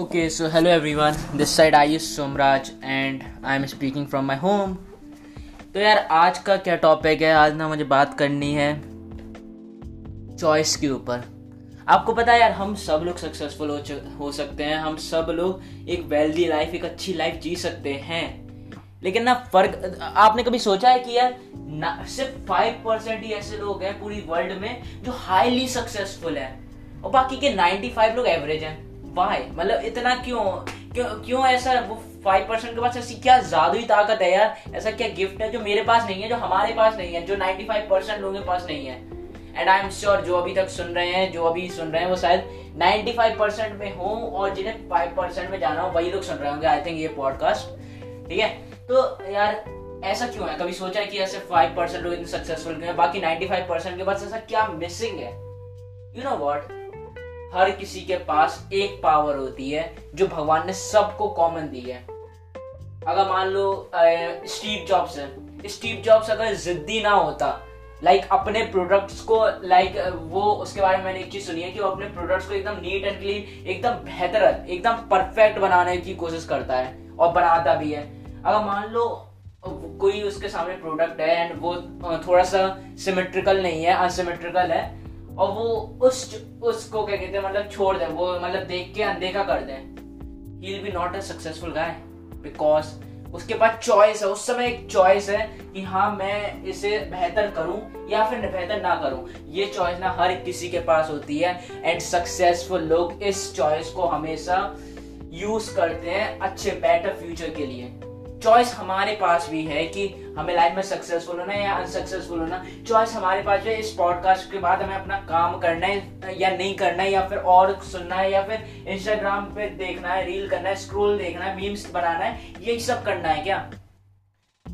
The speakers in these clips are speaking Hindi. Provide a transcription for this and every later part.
Okay, so hello everyone. This side Ayush Somraj and I am speaking from my home. तो यार आज का क्या टॉपिक है? आज ना मुझे बात करनी है चॉइस के ऊपर। आपको पता है यार हम सब लोग सक्सेसफुल हो हो सकते हैं। हम सब लोग एक वेल्दी लाइफ एक अच्छी लाइफ जी सकते हैं। लेकिन ना फ़र्क आपने कभी सोचा है कि यार ना सिर्फ़ फाइव परसेंट ही ऐसे लोग हैं पूरी वर्ल्ड में जो हाईली सक्सेसफुल है? और बाकी के नाइन्टी फाइव लोग एवरेज हैं। वाई मतलब इतना क्यों? क्यों क्यों ऐसा वो फाइव परसेंट के पास ऐसी क्या जादुई ताकत है यार? ऐसा क्या गिफ्ट है जो मेरे पास नहीं है, जो हमारे पास नहीं है, जो नाइन्टी फाइव परसेंट लोगों के पास नहीं है? एंड आई एम श्योर जो अभी तक सुन रहे हैं, जो अभी सुन रहे हैं वो शायद 95 परसेंट में हो और जिन्हें 5 परसेंट में जाना हो, वही लोग सुन रहे होंगे आई थिंक ये पॉडकास्ट ठीक है? तो यार, ऐसा क्यों है? कभी सोचा है कि ऐसे 5 परसेंट लोग इतने सक्सेसफुल क्यों है? बाकी 95 परसेंट के पास ऐसा क्या मिसिंग है? यू नो वॉट हर किसी के पास एक पावर होती है, जो भगवान ने सबको कॉमन दी है। अगर मान लो स्टीव जॉब्स है। स्टीव जॉब्स अगर जिद्दी ना होता लाइक अपने प्रोडक्ट्स को लाइक वो, उसके बारे में मैंने एक चीज़ सुनी है कि वो अपने प्रोडक्ट्स को एकदम नीट एंड क्लीन एकदम बेहतर, एकदम परफेक्ट बनाने की कोशिश करता है और बनाता भी है। अगर मान लो, कोई उसके सामने प्रोडक्ट है एंड वो थोड़ा सा सिमेट्रिकल नहीं है अनसिमेट्रिकल है और वो उस उसको क्या कहते हैं मतलब छोड़ दे, वो मतलब देख के अनदेखा कर दे। He be not a successful guy because उसके पास चॉइस है, उस समय एक चॉइस है कि हाँ मैं इसे बेहतर करूँ या फिर बेहतर ना करूँ। ये चॉइस ना हर किसी के पास होती है एंड सक्सेसफुल लोग इस चॉइस को हमेशा यूज़ करते हैं अच्छे बेटर फ्यूचर के लिए। चॉइस हमारे पास भी है कि हमें लाइफ में सक्सेसफुल होना है या अनसक्सेसफुल होना। चॉइस हमारे पास है, इस पॉडकास्ट के बाद हमें अपना काम करना है, या नहीं करना है, या फिर और सुनना है, या फिर इंस्टाग्राम पे देखना है रील करना है स्क्रोल देखना है मीम्स बनाना है, यही सब करना है क्या?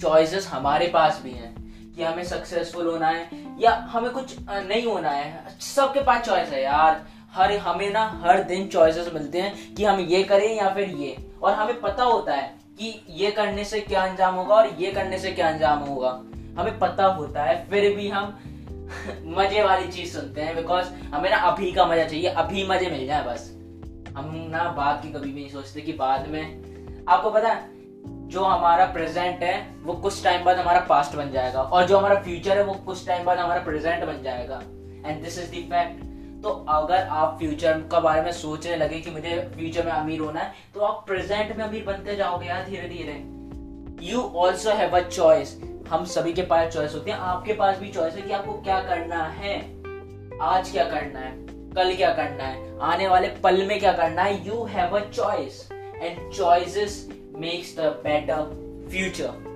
चॉइसेस हमारे पास भी हैं कि हमें सक्सेसफुल होना है, या हमें कुछ नहीं होना है। सबके पास चॉइस है यार। हर, हमें ना हर दिन चॉइसेस मिलते हैं कि हम ये करें या फिर ये। और हमें पता होता है कि ये करने से क्या अंजाम होगा और ये करने से क्या अंजाम होगा। हमें पता होता है, फिर भी हम मज़े वाली चीज़ सुनते हैं बिकॉज़ हमें ना अभी का मज़ा चाहिए, अभी मज़े मिल जाए बस। हम ना बाद की कभी भी नहीं सोचते कि बाद में, आपको पता है, जो हमारा प्रेजेंट है, वो कुछ टाइम बाद हमारा पास्ट बन जाएगा और जो हमारा फ्यूचर है, वो कुछ टाइम बाद हमारा प्रेजेंट बन जाएगा। And this is the fact तो अगर आप फ्यूचर का बारे में सोचने लगे कि मुझे फ्यूचर में अमीर होना है तो आप प्रेजेंट में अमीर बनते जाओगे यार धीरे धीरे you also have a choice हम सभी के पास चॉइस होती है। आपके पास भी चॉइस है कि आपको क्या करना है। आज क्या करना है? कल क्या करना है? आने वाले पल में क्या करना है? You have a choice and choices makes the better future